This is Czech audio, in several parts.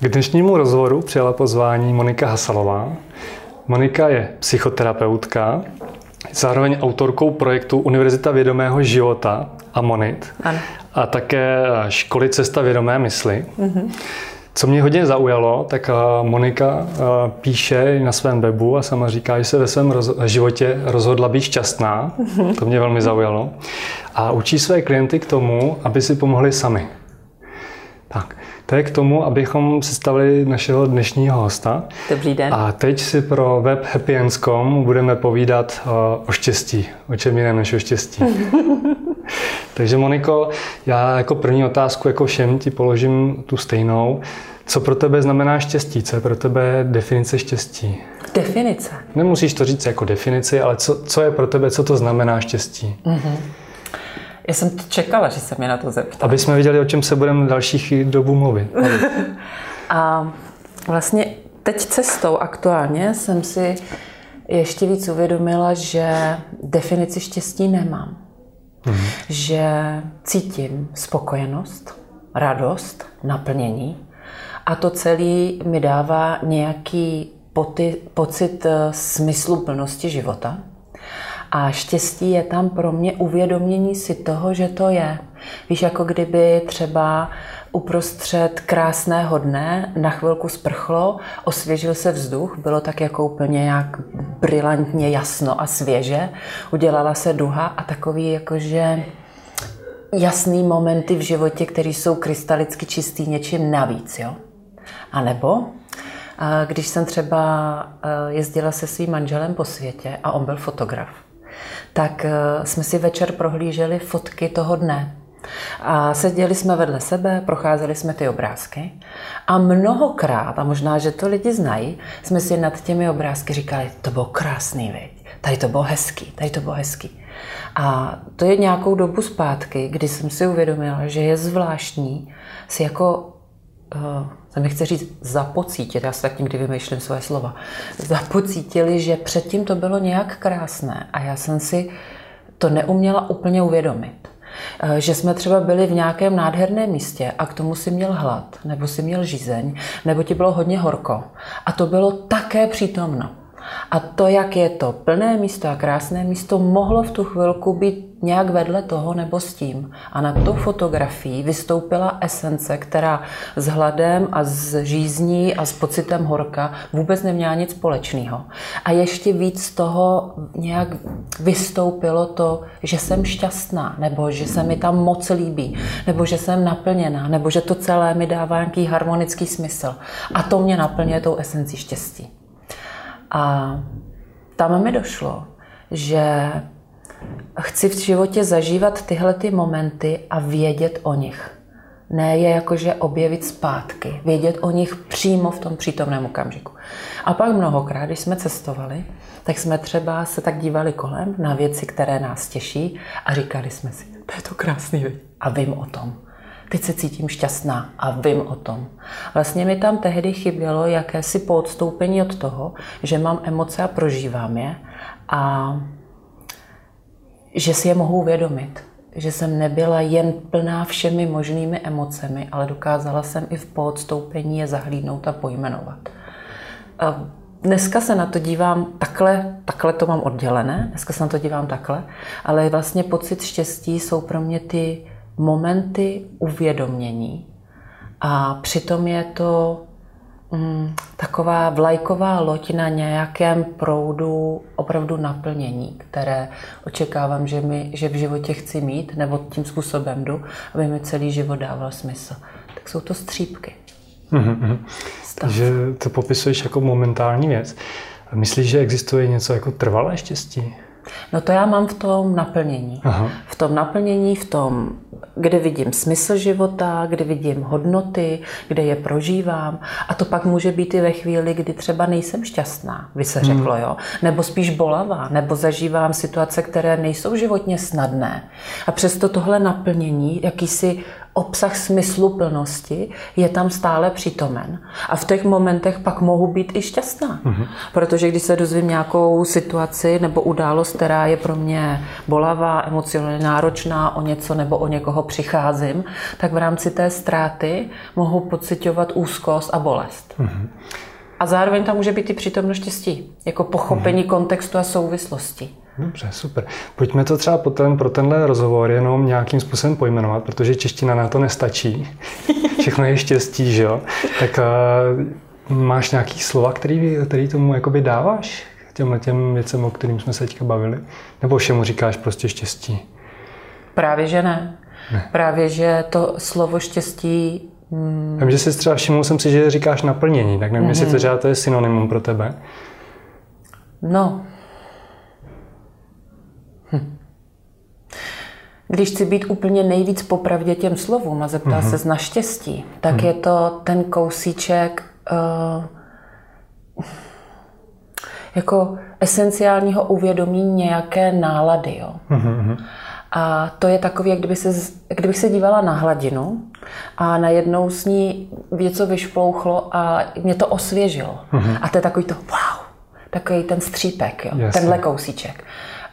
K dnešnímu rozhovoru přijala pozvání Monika Hasalová. Monika je psychoterapeutka, zároveň autorkou projektu Univerzita vědomého života a Monit ano. a také školy Cesta vědomé mysli. Mm-hmm. Co mě hodně zaujalo, tak Monika píše na svém webu a sama říká, že se ve svém životě rozhodla být šťastná. Mm-hmm. To mě velmi zaujalo. A učí své klienty k tomu, aby si pomohli sami. Tak, to je k tomu, abychom představili našeho dnešního hosta. Dobrý den. A teď si pro web happyends.com budeme povídat uh, o štěstí. O čem jiném než o štěstí. Takže Moniko, já jako první otázku, jako všem ti položím tu stejnou. Co pro tebe znamená štěstí? Co je pro tebe definice štěstí? Definice? Nemusíš to říct jako definici, ale co, co je pro tebe, co to znamená štěstí? Mm-hmm. Já jsem to čekala, že se mě na to zeptá. Aby jsme viděli, o čem se budeme dalších dobu mluvit. a vlastně teď cestou aktuálně jsem si ještě víc uvědomila, že definici štěstí nemám. Mm-hmm. Že cítím spokojenost, radost, naplnění a to celé mi dává nějaký poty, pocit eh, smyslu plnosti života. A štěstí je tam pro mě uvědomění si toho, že to je. Víš, jako kdyby třeba uprostřed krásného dne na chvilku sprchlo, osvěžil se vzduch, bylo tak jako úplně jak brilantně jasno a svěže, udělala se duha a takový jakože jasný momenty v životě, které jsou krystalicky čistý něčím navíc, jo. A nebo když jsem třeba jezdila se svým manželem po světě a on byl fotograf, tak eh, jsme si večer prohlíželi fotky toho dne. A seděli jsme vedle sebe, procházeli jsme ty obrázky a mnohokrát, a možná, že to lidi znají, jsme si nad těmi obrázky říkali, to bylo krásný, viď? tady to bylo hezký, tady to bylo hezký. A to je nějakou dobu zpátky, kdy jsem si uvědomila, že je zvláštní si jako uh, mi chce říct zapocítit, já se tak někdy vymýšlím svoje slova, zapocítili, že předtím to bylo nějak krásné a já jsem si to neuměla úplně uvědomit. Eh, že jsme třeba byli v nějakém nádherném místě a k tomu si měl hlad, nebo si měl žízeň, nebo ti bylo hodně horko. A to bylo také přítomno. A to, jak je to plné místo a krásné místo, mohlo v tu chvilku být nějak vedle toho nebo s tím. A na tou fotografií vystoupila esence, která s hladem a s žízní a s pocitem horka vůbec neměla nic společného. A ještě víc z toho nějak vystoupilo to, že jsem šťastná, nebo že se mi tam moc líbí, nebo že jsem naplněná, nebo že to celé mi dává nějaký harmonický smysl. A to mě naplňuje tou esencí štěstí. A tam mi došlo, že chci v životě zažívat tyhle ty momenty a vědět o nich. Ne je jakože objevit zpátky, vědět o nich přímo v tom přítomném okamžiku. A pak mnohokrát, když jsme cestovali, tak jsme třeba se tak dívali kolem na věci, které nás těší a říkali jsme si, to je to krásný, věc. A vím o tom. Teď se cítím šťastná a vím o tom. Vlastně mi tam tehdy chybělo jakési podstoupení od toho, že mám emoce a prožívám je a že si je mohu uvědomit. Že jsem nebyla jen plná všemi možnými emocemi, ale dokázala jsem i v podstoupení je zahlídnout a pojmenovat. A dneska se na to dívám takhle, takhle to mám oddělené, dneska se na to dívám takhle, ale vlastně pocit štěstí jsou pro mě ty momenty uvědomění. A přitom je to mm, taková vlajková loď na nějakém proudu opravdu naplnění, které očekávám, že, mi, že v životě chci mít, nebo tím způsobem jdu, aby mi celý život dával smysl. Tak jsou to střípky. Mm-hmm. Takže to popisuješ jako momentální věc. Myslíš, že existuje něco jako trvalé štěstí? No to já mám v tom naplnění. Aha. V tom naplnění, v tom, kde vidím smysl života, kde vidím hodnoty, kde je prožívám. A to pak může být i ve chvíli, kdy třeba nejsem šťastná, by se řeklo, hmm. jo. Nebo spíš bolavá, nebo zažívám situace, které nejsou životně snadné. A přesto tohle naplnění, jakýsi obsah smysluplnosti je tam stále přítomen. A v těch momentech pak mohu být i šťastná. Mm-hmm. Protože když se dozvím nějakou situaci nebo událost, která je pro mě bolavá, emocionálně náročná, o něco nebo o někoho přicházím, tak v rámci té ztráty mohu pocitovat úzkost a bolest. Mm-hmm. A zároveň tam může být i přítomno štěstí, jako pochopení mm-hmm. kontextu a souvislosti. Dobře, super. Pojďme to třeba po ten, pro tenhle rozhovor jenom nějakým způsobem pojmenovat, protože čeština na to nestačí. Všechno je štěstí, že jo? Tak uh, máš nějaký slova, který, který tomu jakoby dáváš? Těmhle těm věcem, o kterým jsme se teďka bavili? Nebo všemu říkáš prostě štěstí? Právě, že ne. ne. Právě, že to slovo štěstí Hmm. Vím, že si třeba všiml jsem si, že říkáš naplnění, tak nevím, mm-hmm. jestli to třeba to je synonymum pro tebe. No, Když chci být úplně nejvíc popravdě těm slovům a zeptat mm-hmm. se na štěstí, tak mm-hmm. je to ten kousíček uh, jako esenciálního uvědomí nějaké nálady. Jo. Mm-hmm. A to je takové, jak kdyby se, kdybych se dívala na hladinu a najednou s ní něco vyšplouchlo a mě to osvěžilo. Mm-hmm. A to je takový to wow, takový ten střípek, jo, tenhle kousíček.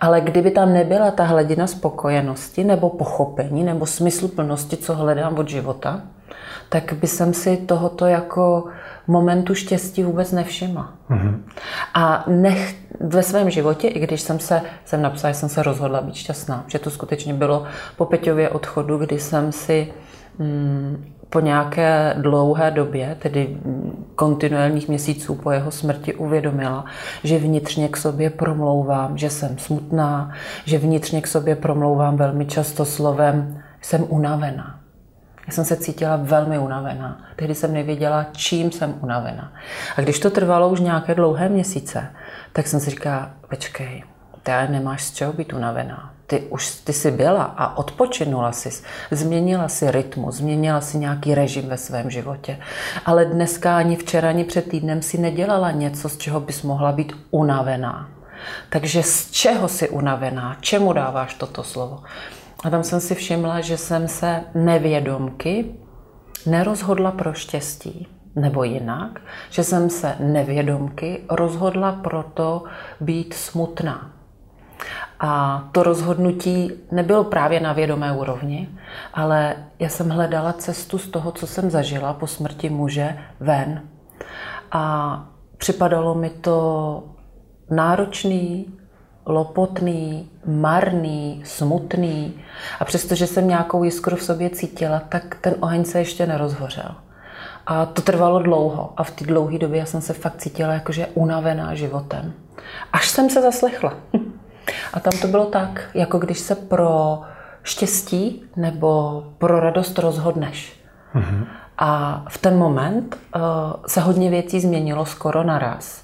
Ale kdyby tam nebyla ta hladina spokojenosti nebo pochopení nebo smysluplnosti, co hledám od života, tak by jsem si tohoto jako momentu štěstí vůbec nevšimla. Mm-hmm. A nech, ve svém životě, i když jsem se, jsem napsala, že jsem se rozhodla být šťastná, že to skutečně bylo po Peťově odchodu, kdy jsem si mm, po nějaké dlouhé době, tedy kontinuálních měsíců po jeho smrti, uvědomila, že vnitřně k sobě promlouvám, že jsem smutná, že vnitřně k sobě promlouvám velmi často slovem jsem unavená. Já jsem se cítila velmi unavená. Tehdy jsem nevěděla, čím jsem unavená. A když to trvalo už nějaké dlouhé měsíce, tak jsem si říkala, počkej, ty nemáš z čeho být unavená ty už ty jsi byla a odpočinula jsi, změnila si rytmus, změnila si nějaký režim ve svém životě. Ale dneska ani včera, ani před týdnem si nedělala něco, z čeho bys mohla být unavená. Takže z čeho jsi unavená? Čemu dáváš toto slovo? A tam jsem si všimla, že jsem se nevědomky nerozhodla pro štěstí. Nebo jinak, že jsem se nevědomky rozhodla proto být smutná. A to rozhodnutí nebylo právě na vědomé úrovni, ale já jsem hledala cestu z toho, co jsem zažila po smrti muže, ven. A připadalo mi to náročný, lopotný, marný, smutný. A přestože jsem nějakou jiskru v sobě cítila, tak ten oheň se ještě nerozhořel. A to trvalo dlouho. A v té dlouhé době já jsem se fakt cítila jakože unavená životem. Až jsem se zaslechla. A tam to bylo tak, jako když se pro štěstí nebo pro radost rozhodneš. Mm-hmm. A v ten moment uh, se hodně věcí změnilo skoro naraz.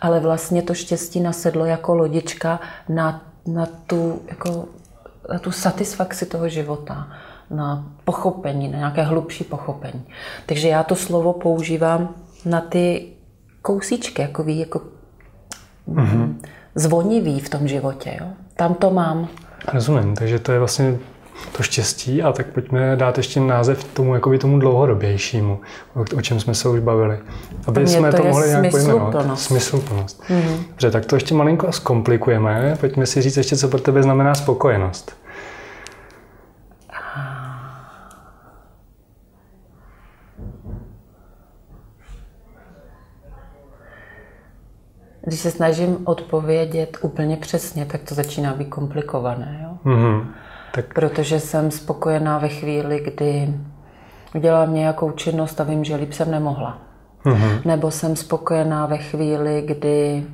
Ale vlastně to štěstí nasedlo jako lodička na, na, tu, jako, na tu satisfakci toho života, na pochopení, na nějaké hlubší pochopení. Takže já to slovo používám na ty kousíčky, jako ví, jako mm-hmm zvonivý v tom životě. Jo? Tam to mám. Rozumím, takže to je vlastně to štěstí a tak pojďme dát ještě název tomu, jakoby tomu dlouhodobějšímu, o, čem jsme se už bavili. Aby jsme to, to mohli nějak pojmenovat. Smysluplnost. Mm-hmm. Dobře, tak to ještě malinko zkomplikujeme. Pojďme si říct ještě, co pro tebe znamená spokojenost. Když se snažím odpovědět úplně přesně, tak to začíná být komplikované. Jo? Mm-hmm. Tak... Protože jsem spokojená ve chvíli, kdy udělám nějakou činnost a vím, že líp jsem nemohla. Mm-hmm. Nebo jsem spokojená ve chvíli, kdy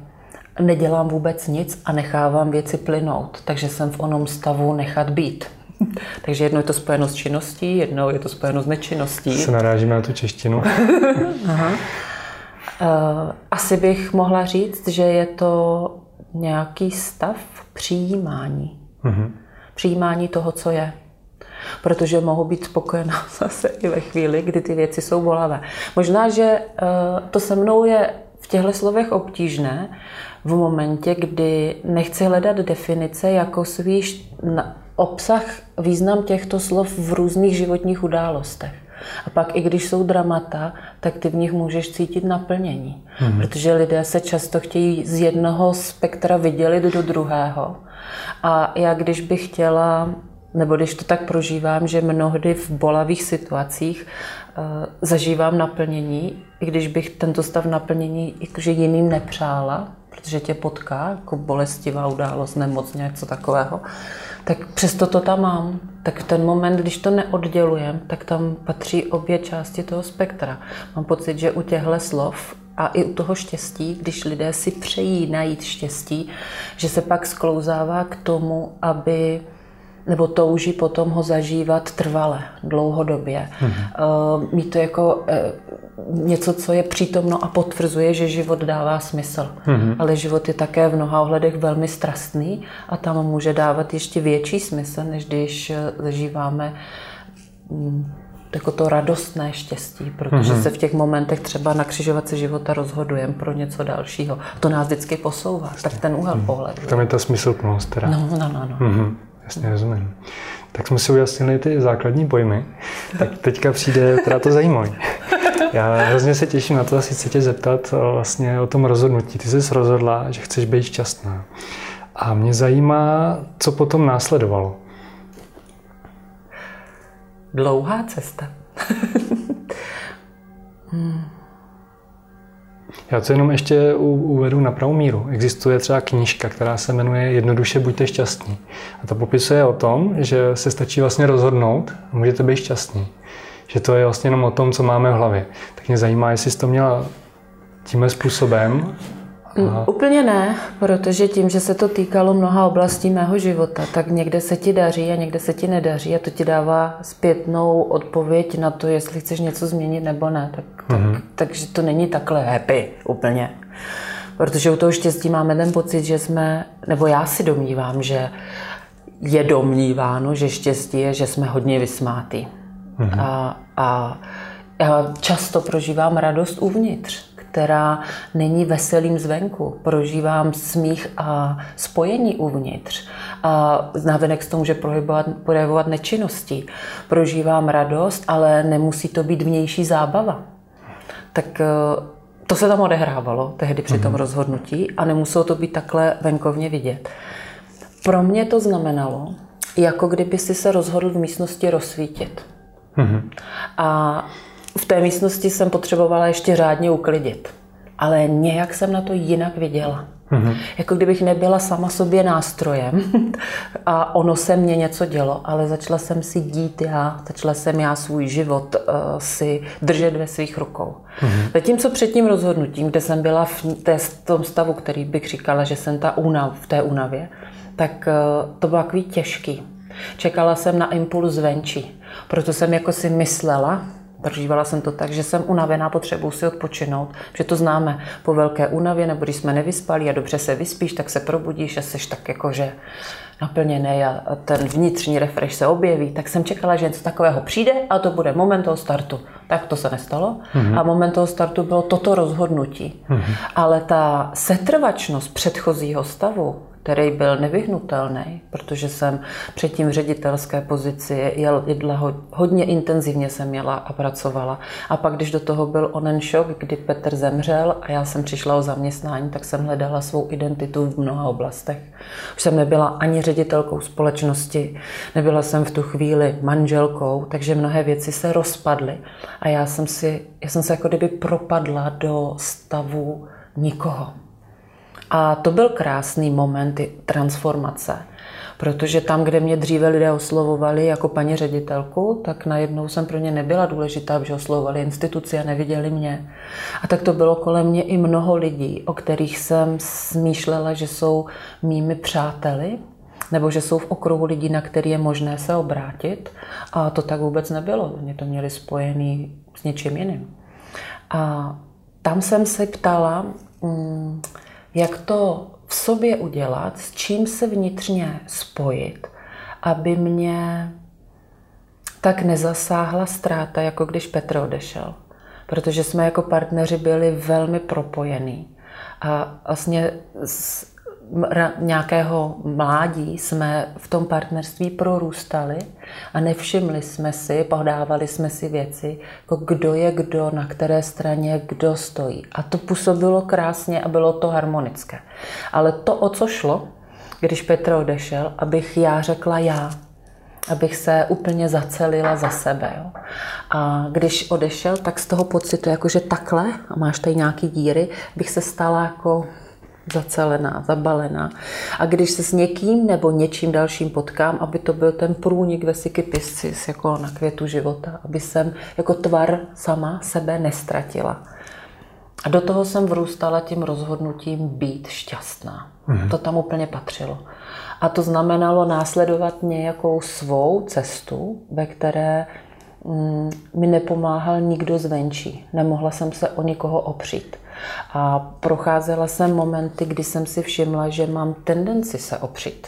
nedělám vůbec nic a nechávám věci plynout. Takže jsem v onom stavu nechat být. Takže jednou je to spojeno s činností, jednou je to spojeno s nečinností. Se narážíme na tu češtinu. Aha. Eh, asi bych mohla říct, že je to nějaký stav přijímání. Mm-hmm. Přijímání toho, co je. Protože mohu být spokojená zase i ve chvíli, kdy ty věci jsou bolavé. Možná, že eh, to se mnou je v těchto slovech obtížné v momentě, kdy nechci hledat definice jako svý obsah, význam těchto slov v různých životních událostech. A pak i když jsou dramata, tak ty v nich můžeš cítit naplnění. Mm-hmm. Protože lidé se často chtějí z jednoho spektra vydělit do druhého. A já když bych chtěla, nebo když to tak prožívám, že mnohdy v bolavých situacích uh, zažívám naplnění, i když bych tento stav naplnění jakože jiným nepřála, protože tě potká, jako bolestivá událost, nemoc, něco takového, tak přesto to tam mám. Tak v ten moment, když to neoddělujem, tak tam patří obě části toho spektra. Mám pocit, že u těchto slov a i u toho štěstí, když lidé si přejí najít štěstí, že se pak sklouzává k tomu, aby nebo touží potom ho zažívat trvale, dlouhodobě. Mm-hmm. mít to jako eh, něco, co je přítomno a potvrzuje, že život dává smysl. Mm-hmm. Ale život je také v mnoha ohledech velmi strastný a tam může dávat ještě větší smysl, než když eh, zažíváme mm, jako to radostné štěstí, protože mm-hmm. se v těch momentech třeba na křižovatce života rozhodujeme pro něco dalšího. To nás vždycky posouvá, tak ten úhel mm-hmm. pohledu. Tam je ta smysluplnost teda. No, no, no. no. Mm-hmm. Jasně, rozumím. Tak jsme si ujasnili ty základní pojmy. Tak teďka přijde teda to zajímavé. Já hrozně se těším na to, asi se tě zeptat eh, vlastně o tom rozhodnutí. Ty jsi rozhodla, že chceš být šťastná. A mě zajímá, co potom následovalo. Dlouhá cesta. hmm. Já to jenom ještě uvedu na pravou míru. Existuje třeba knížka, která se jmenuje Jednoduše buďte šťastní. A ta popisuje o tom, že se stačí vlastně rozhodnout a můžete být šťastní. Že to je vlastně jenom o tom, co máme v hlavě. Tak mě zajímá, jestli jsi to měla tímhle způsobem Aha. Úplně ne, protože tím, že se to týkalo mnoha oblastí mého života, tak někde se ti daří a někde se ti nedaří a to ti dává zpětnou odpověď na to, jestli chceš něco změnit nebo ne. Tak, tak, mm-hmm. takže to není takhle happy úplně. Protože u toho štěstí máme ten pocit, že jsme, nebo já si domnívám, že je domníváno, že štěstí je, že jsme hodně vysmátí. Mm-hmm. A, a já často prožívám radost uvnitř která není veselým zvenku. Prožívám smích a spojení uvnitř. A návenek z tomu může projevovat, projevovat nečinnosti. Prožívám radost, ale nemusí to být vnější zábava. Tak eh, to se tam odehrávalo tehdy při tom mhm. rozhodnutí a nemuselo to být takhle venkovně vidět. Pro mě to znamenalo, jako kdyby si se rozhodl v místnosti rozsvítit. Mm-hmm. A v té místnosti jsem potřebovala ještě řádně uklidit. Ale nějak jsem na to jinak viděla. Mm-hmm. Jako kdybych nebyla sama sobě nástrojem a ono se mě něco dělo, ale začala jsem si dít já, začala jsem já svůj život uh, si držet ve svých rukou. Mm-hmm. Zatímco před tím rozhodnutím, kde jsem byla v, té, v tom stavu, který bych říkala, že jsem ta únav, v té únavě, tak uh, to bylo takový těžký. Čekala jsem na impuls zvenčí, proto jsem jako si myslela, Prožívala jsem to tak, že jsem unavená, potřebuji si odpočinout, že to známe po velké únavě, nebo když jsme nevyspali a dobře se vyspíš, tak se probudíš a jsi tak jakože naplněný a ten vnitřní refresh se objeví, tak jsem čekala, že něco takového přijde a to bude moment toho startu. Tak to se nestalo mm-hmm. a moment toho startu bylo toto rozhodnutí. Mm-hmm. Ale ta setrvačnost předchozího stavu, který byl nevyhnutelný, protože jsem předtím v ředitelské pozici jedla hodně intenzivně jsem jela a pracovala. A pak, když do toho byl onen šok, kdy Petr zemřel a já jsem přišla o zaměstnání, tak jsem hledala svou identitu v mnoha oblastech. Už jsem nebyla ani ředitelkou společnosti, nebyla jsem v tu chvíli manželkou, takže mnohé věci se rozpadly. A já jsem, si, já jsem se jako kdyby propadla do stavu nikoho. A to byl krásný moment transformace. Protože tam, kde mě dříve lidé oslovovali jako paní ředitelku, tak najednou jsem pro ně nebyla důležitá, protože oslovovali instituci a neviděli mě. A tak to bylo kolem mě i mnoho lidí, o kterých jsem smýšlela, že jsou mými přáteli, nebo že jsou v okruhu lidí, na který je možné se obrátit. A to tak vůbec nebylo. Oni to měli spojený s něčím jiným. A tam jsem se ptala, mm, jak to v sobě udělat, s čím se vnitřně spojit, aby mě tak nezasáhla ztráta, jako když Petr odešel. Protože jsme jako partneři byli velmi propojení. A vlastně nějakého mládí jsme v tom partnerství prorůstali a nevšimli jsme si, podávali jsme si věci, jako kdo je kdo, na které straně kdo stojí. A to působilo krásně a bylo to harmonické. Ale to, o co šlo, když Petr odešel, abych já řekla já, abych se úplně zacelila za sebe. Jo. A když odešel, tak z toho pocitu, jakože takhle, a máš tady nějaký díry, bych se stala jako zacelená, zabalená. A když se s někým nebo něčím dalším potkám, aby to byl ten průnik ve piscis, jako na květu života, aby jsem jako tvar sama sebe nestratila. A do toho jsem vrůstala tím rozhodnutím být šťastná. Mm-hmm. To tam úplně patřilo. A to znamenalo následovat nějakou svou cestu, ve které mm, mi nepomáhal nikdo zvenčí. Nemohla jsem se o nikoho opřít. A procházela jsem momenty, kdy jsem si všimla, že mám tendenci se opřít.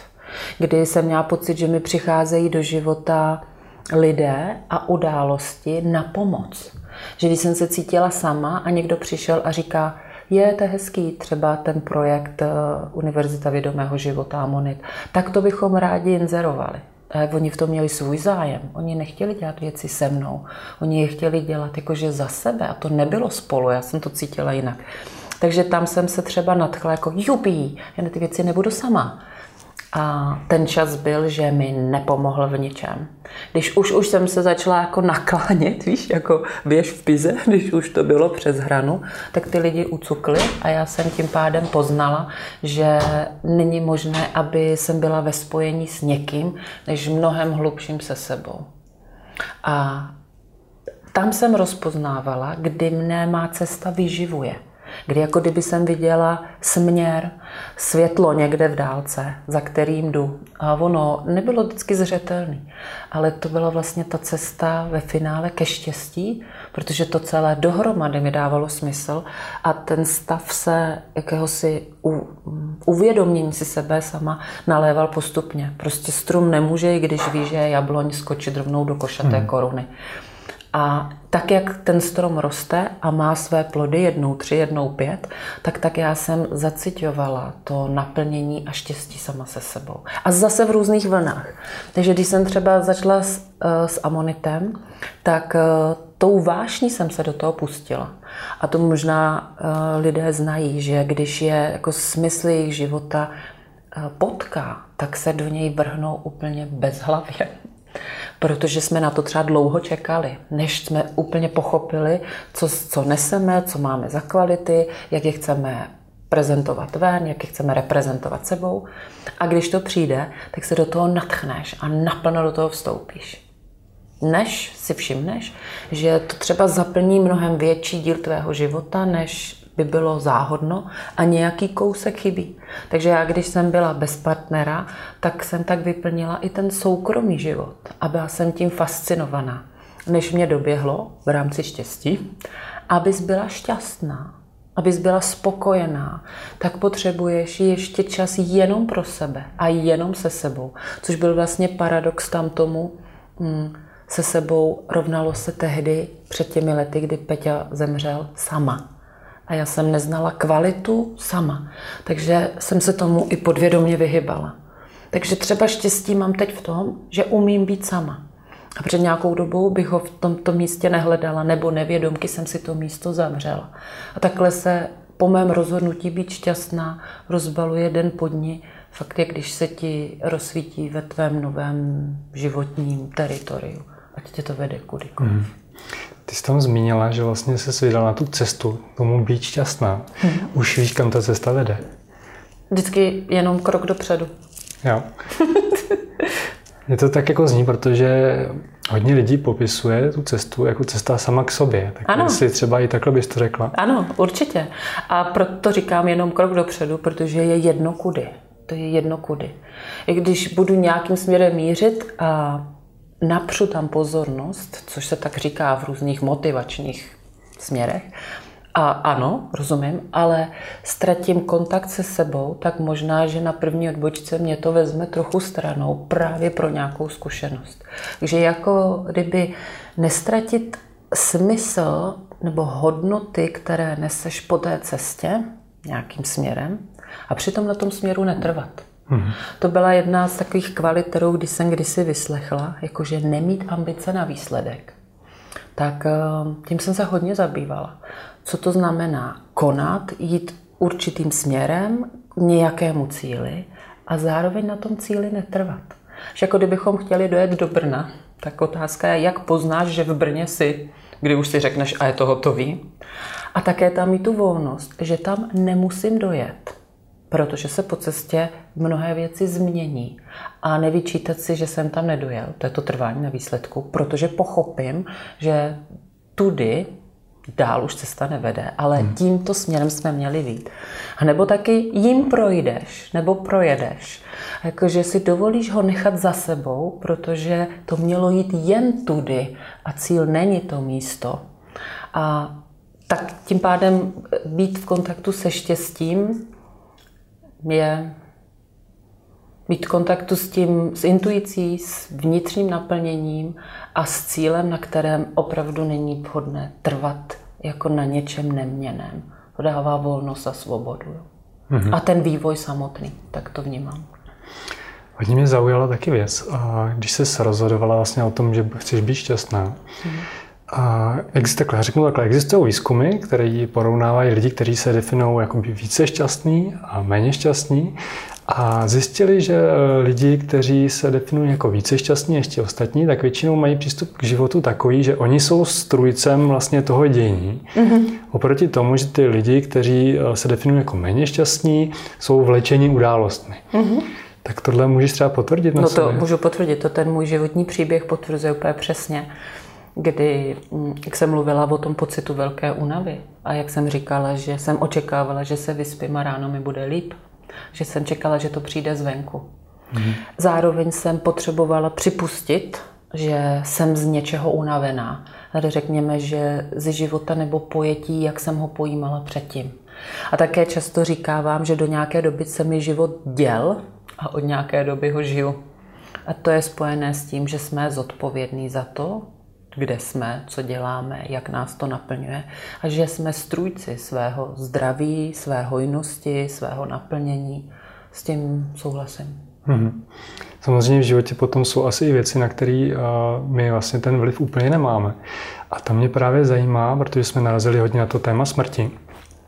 Kdy jsem měla pocit, že mi přicházejí do života lidé a události na pomoc. Že když jsem se cítila sama a někdo přišel a říká, je to hezký, třeba ten projekt eh, Univerzita vědomého života a Monik, tak to bychom rádi inzerovali. A oni v tom měli svůj zájem. Oni nechtěli dělat věci se mnou. Oni je chtěli dělat jakože za sebe. A to nebylo spolu, já jsem to cítila jinak. Takže tam jsem se třeba nadchla jako jupí, já na ty věci nebudu sama. A ten čas byl, že mi nepomohl v ničem. Když už, už jsem se začala jako naklánět, víš, jako běž v pize, když už to bylo přes hranu, tak ty lidi ucukli a já jsem tím pádem poznala, že není možné, aby jsem byla ve spojení s někým, než mnohem hlubším se sebou. A tam jsem rozpoznávala, kdy mne má cesta vyživuje kdy jako kdyby jsem viděla směr, světlo někde v dálce, za kterým jdu. A ono nebylo vždycky zřetelný, ale to byla vlastně ta cesta ve finále ke štěstí, protože to celé dohromady mi dávalo smysl a ten stav se jakéhosi uvědomění si sebe sama naléval postupně. Prostě strum nemůže, i když ví, že je jabloň, skočit rovnou do košaté hmm. koruny. A tak, jak ten strom roste a má své plody, jednou tři, jednou pět, tak tak já jsem zacitovala to naplnění a štěstí sama se sebou. A zase v různých vlnách. Takže když jsem třeba začala s, eh, s amonitem, tak eh, tou vášní jsem se do toho pustila. A to možná eh, lidé znají, že když je jako smysl jejich života potká, tak se do něj vrhnou úplně bezhlavě protože jsme na to třeba dlouho čekali, než jsme úplně pochopili, co, co neseme, co máme za kvality, jak je chceme prezentovat ven, jak je chceme reprezentovat sebou. A když to přijde, tak se do toho natchneš a naplno do toho vstoupíš. Než si všimneš, že to třeba zaplní mnohem větší díl tvého života, než by bylo záhodno a nějaký kousek chybí. Takže já, když jsem byla bez partnera, tak jsem tak vyplnila i ten soukromý život a byla jsem tím fascinovaná. Než mě doběhlo v rámci štěstí, abys byla šťastná, abys byla spokojená, tak potřebuješ ještě čas jenom pro sebe a jenom se sebou. Což byl vlastně paradox tam tomu, hmm, se sebou rovnalo se tehdy před těmi lety, kdy Peťa zemřel sama a já jsem neznala kvalitu sama. Takže jsem se tomu i podvědomě vyhybala. Takže třeba štěstí mám teď v tom, že umím být sama. A před nějakou dobou bych ho v tomto místě nehledala, nebo nevědomky jsem si to místo zavřela. A takhle se po mém rozhodnutí být šťastná rozbaluje den po dní. Fakt je, když se ti rozsvítí ve tvém novém životním teritoriu. Ať tě to vede kudykoliv. Mm. Ty jsi tam zmínila, že vlastně se vydala na tu cestu, tomu být šťastná. Hmm. Už víš, kam ta cesta vede. Vždycky jenom krok dopředu. Jo. Je to tak jako zní, protože hodně lidí popisuje tu cestu jako cesta sama k sobě. Tak ano. jestli třeba i takhle bys to řekla. Ano, určitě. A proto říkám jenom krok dopředu, protože je jedno kudy. To je jedno kudy. I když budu nějakým směrem mířit a napřu tam pozornost, což se tak říká v různých motivačních směrech, a ano, rozumím, ale ztratím kontakt se sebou, tak možná, že na první odbočce mě to vezme trochu stranou právě pro nějakou zkušenost. Takže jako kdyby nestratit smysl nebo hodnoty, které neseš po té cestě nějakým směrem, A přitom na tom směru netrvat. Hmm. To byla jedna z takových kvalit, kterou když jsem kdysi vyslechla, jakože nemít ambice na výsledek. Tak eh, tím jsem se hodně zabývala. Co to znamená? Konat, jít určitým směrem k nějakému cíli a zároveň na tom cíli netrvat. Že jako kdybychom chtěli dojet do Brna, tak otázka je, jak poznáš, že v Brně si, kdy už si řekneš, a je to hotový. A také tam mít tu volnost, že tam nemusím dojet, protože se po cestě mnohé věci změní. A nevyčítat si, že jsem tam nedojel, to je to trvání na výsledku, protože pochopím, že tudy dál už cesta nevede, ale hmm. tímto směrem jsme měli vít. A nebo taky jim projdeš, nebo projedeš. Jakože si dovolíš ho nechat za sebou, protože to mělo jít jen tudy a cíl není to místo. A tak tím pádem být v kontaktu se štěstím je v kontaktu s tím, s intuicí, s vnitřním naplněním a s cílem, na kterém opravdu není vhodné trvat jako na něčem neměném. To dává volnost a svobodu. Mm-hmm. A ten vývoj samotný, tak to vnímám. Hodně mě zaujala taky věc. A když jsi rozhodovala vlastně o tom, že chceš být šťastná, mm-hmm. A existuje, takhle, řeknu takhle, existují výzkumy, které porovnávají lidi, kteří se definují jako více šťastní a méně šťastní a zjistili, že lidi, kteří se definují jako více šťastní ještě ostatní, tak většinou mají přístup k životu takový, že oni jsou strujcem vlastně toho dění. Mm-hmm. Oproti tomu, že ty lidi, kteří eh, se definují jako méně šťastní, jsou vlečeni událostmi. Mm-hmm. Tak tohle můžeš třeba potvrdit na No to sobě? můžu potvrdit, to ten můj životní příběh potvrzuje úplně přesně kdy, mm, jak jsem mluvila o tom pocitu velké únavy a jak jsem říkala, že jsem očekávala, že se vyspím a ráno mi bude líp, že jsem čekala, že to přijde zvenku. Mm-hmm. Zároveň jsem potřebovala připustit, že jsem z něčeho unavená. Tady řekněme, že ze života nebo pojetí, jak jsem ho pojímala předtím. A také často říkávám, že do nějaké doby se mi život děl a od nějaké doby ho žiju. A to je spojené s tím, že jsme zodpovědní za to, kde jsme, co děláme, jak nás to naplňuje a že jsme strůjci svého zdraví, své hojnosti, svého naplnění. S tím souhlasím. Mm-hmm. Samozřejmě v životě potom jsou asi i věci, na které my vlastně ten vliv úplně nemáme. A to mě právě zajímá, protože jsme narazili hodně na to téma smrti.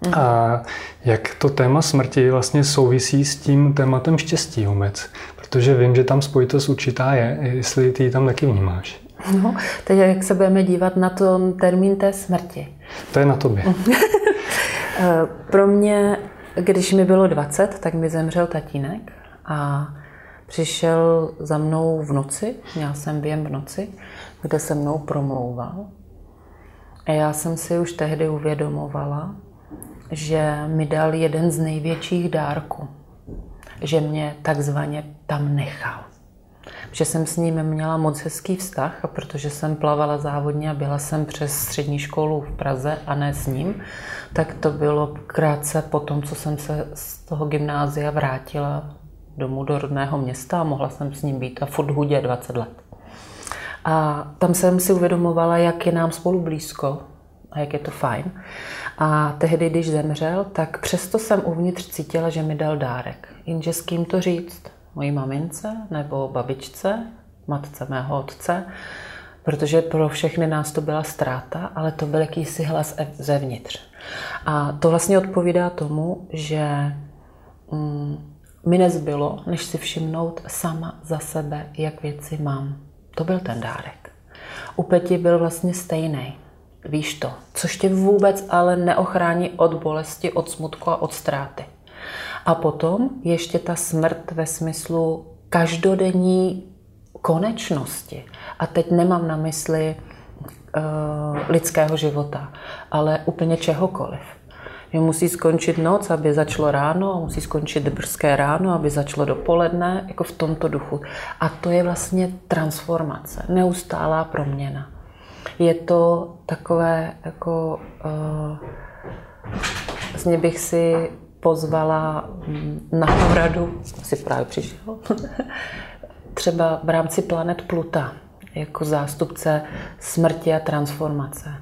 Mm-hmm. A jak to téma smrti vlastně souvisí s tím tématem štěstí vůbec? Protože vím, že tam spojitost určitá je, jestli ty ji tam taky vnímáš. No, teď jak se budeme dívat na ten termín té smrti. To je na tobě. Eh, pro mě, když mi bylo 20, tak mi zemřel tatínek a přišel za mnou v noci, měl jsem během v noci, kde se mnou promlouval. A já jsem si už tehdy uvědomovala, že mi dal jeden z největších dárků. Že mě takzvaně tam nechal že jsem s ním měla moc hezký vztah, protože jsem plavala závodně a byla jsem přes střední školu v Praze a ne s ním, tak to bylo krátce po tom, co jsem se z toho gymnázia vrátila domů do rodného města a mohla jsem s ním být a furt hudě 20 let. A tam jsem si uvědomovala, jak je nám spolu blízko a jak je to fajn. A tehdy, když zemřel, tak přesto jsem uvnitř cítila, že mi dal dárek. Jenže s kým to říct? Mojí mamince nebo babičce, matce mého otce, protože pro všechny nás to byla ztráta, ale to byl jakýsi hlas zevnitř. A to vlastně odpovídá tomu, že mm, mi nezbylo, než si všimnout sama za sebe, jak věci mám. To byl ten dárek. U Peti byl vlastně stejný. Víš to, což tě vůbec ale neochrání od bolesti, od smutku a od ztráty. A potom ještě ta smrt ve smyslu každodenní konečnosti. A teď nemám na mysli uh, lidského života, ale úplně čehokoliv. Že musí skončit noc, aby začalo ráno, musí skončit brzké ráno, aby začalo dopoledne, jako v tomto duchu. A to je vlastně transformace, neustálá proměna. Je to takové, jako uh, vlastně bych si pozvala mm, na poradu, si právě přišel, třeba v rámci Planet Pluta, jako zástupce smrti a transformace.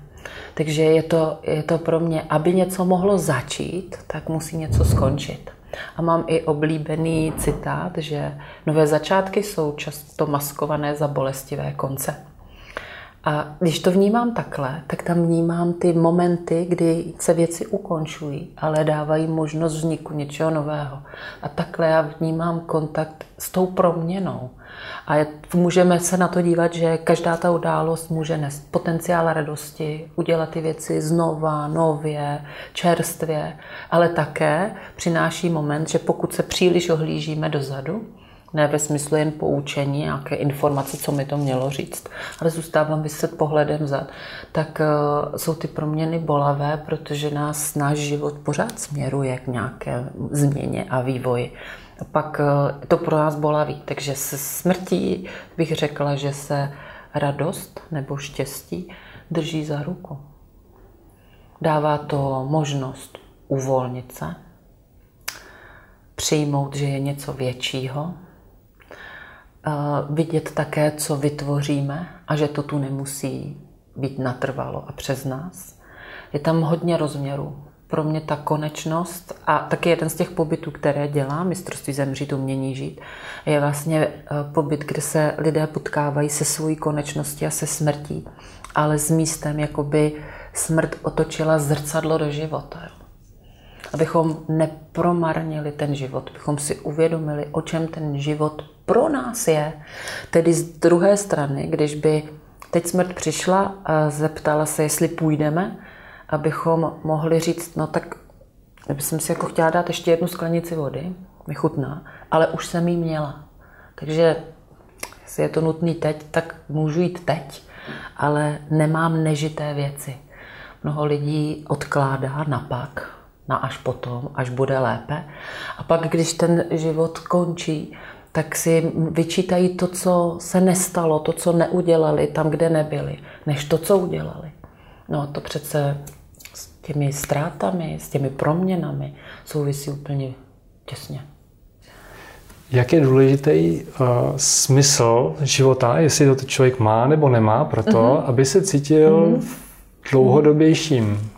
Takže je to, je to pro mě, aby něco mohlo začít, tak musí něco skončit. A mám i oblíbený citát, že nové začátky jsou často maskované za bolestivé konce. A když to vnímám takhle, tak tam vnímám ty momenty, kdy se věci ukončují, ale dávají možnost vzniku něčeho nového. A takhle já vnímám kontakt s tou proměnou. A můžeme se na to dívat, že každá ta událost může nést potenciál radosti, udělat ty věci znova, nově, čerstvě, ale také přináší moment, že pokud se příliš ohlížíme dozadu, ne ve smyslu jen poučení, nějaké informace, co mi to mělo říct, ale zůstávám vyset pohledem zad, tak uh, jsou ty proměny bolavé, protože nás náš život pořád směruje k nějaké změně a vývoji. A pak uh, to pro nás bolaví. Takže se smrtí bych řekla, že se radost nebo štěstí drží za ruku. Dává to možnost uvolnit se, přijmout, že je něco většího, vidět také, co vytvoříme a že to tu nemusí být natrvalo a přes nás. Je tam hodně rozměrů. Pro mě ta konečnost a taky jeden z těch pobytů, které dělá mistrovství zemřít, umění žít, je vlastně e, pobyt, kde se lidé potkávají se svojí konečností a se smrtí, ale s místem, jakoby smrt otočila zrcadlo do života. Abychom nepromarnili ten život, abychom si uvědomili, o čem ten život pro nás je. Tedy z druhé strany, když by teď smrt přišla a zeptala se, jestli půjdeme, abychom mohli říct, no tak jsem si jako chtěla dát ještě jednu sklenici vody, mi chutná, ale už jsem jí měla. Takže jestli je to nutný teď, tak můžu jít teď, ale nemám nežité věci. Mnoho lidí odkládá na pak, na až potom, až bude lépe. A pak, když ten život končí, tak si vyčítají to, co se nestalo, to, co neudělali tam, kde nebyli, než to, co udělali. No to přece s těmi ztrátami, s těmi proměnami souvisí úplně těsně. Jak je důležitý uh, smysl života, jestli to člověk má nebo nemá, proto, mm-hmm. aby se cítil mm-hmm. v dlouhodobějším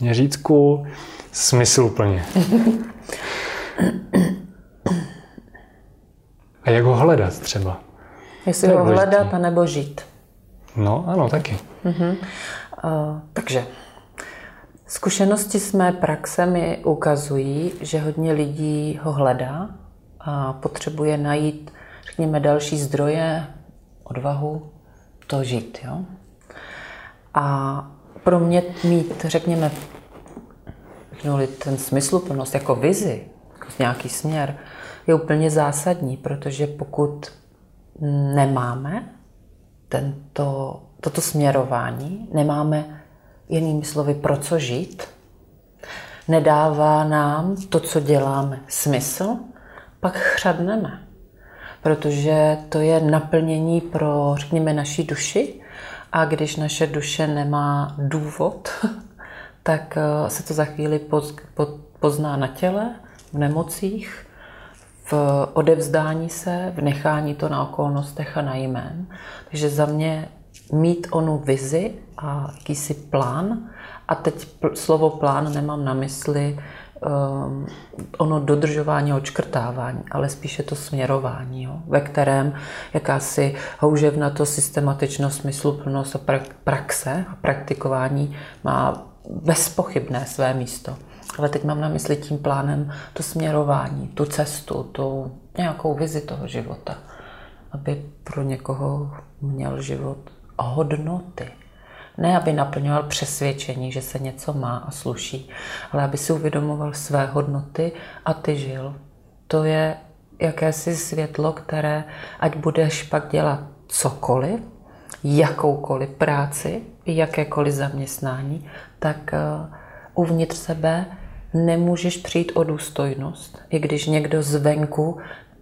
měřítku smysluplně. A jak ho hledat třeba? Jestli ho hledat, anebo žít. No, ano, taky. Uh-huh. Uh, takže zkušenosti s mé praxe mi ukazují, že hodně lidí ho hledá a potřebuje najít, řekněme, další zdroje, odvahu to žít. Jo? A pro mě mít, řekněme, ten smysluplnost jako vizi, jako nějaký směr, je úplně zásadní, protože pokud nemáme tento, toto směrování, nemáme jinými slovy pro co žít, nedává nám to, co děláme, smysl, pak chřadneme. Protože to je naplnění pro, řekněme, naší duši. A když naše duše nemá důvod, tak eh, se to za chvíli pozná na těle, v nemocích, v odevzdání se, v nechání to na okolnostech a na jmén. Takže za mě mít onu vizi a jakýsi plán, a teď slovo plán nemám na mysli um, ono dodržování očkrtávání, ale spíše to směrování, jo, ve kterém jakási houževnatost, systematičnost, smysluplnost a praxe a praktikování má bezpochybné své místo. Ale teď mám na mysli tím plánem to směrování, tu cestu, tu nějakou vizi toho života. Aby pro někoho měl život hodnoty. Ne, aby naplňoval přesvědčení, že se něco má a sluší, ale aby si uvědomoval své hodnoty a ty žil. To je jakési světlo, které, ať budeš pak dělat cokoliv, jakoukoliv práci, jakékoliv zaměstnání, tak uh, uvnitř sebe nemůžeš přijít o důstojnost, i když někdo zvenku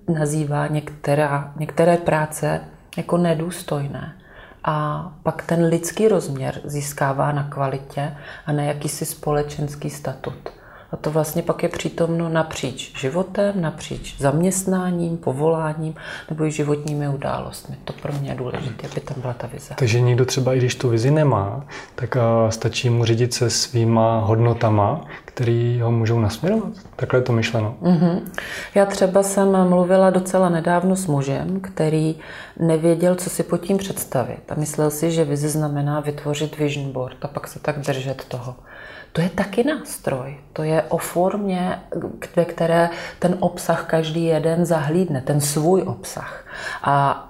nazývá některá, některé práce jako nedůstojné. A pak ten lidský rozměr získává na kvalitě a na jakýsi společenský statut. A to vlastně pak je přítomno napříč životem, napříč zaměstnáním, povoláním nebo i životními událostmi. To pro mě je důležité, aby tam byla ta vize. Takže někdo třeba, i když tu vizi nemá, tak stačí mu řídit se svýma hodnotama, který ho můžou nasměrovat. Takhle je to myšleno. Mm-hmm. Já třeba jsem mluvila docela nedávno s mužem, který nevěděl, co si pod tím představit. A myslel si, že vize znamená vytvořit vision board a pak se tak držet toho. To je taky nástroj. To je o formě, ve které ten obsah každý jeden zahlídne, ten svůj obsah. A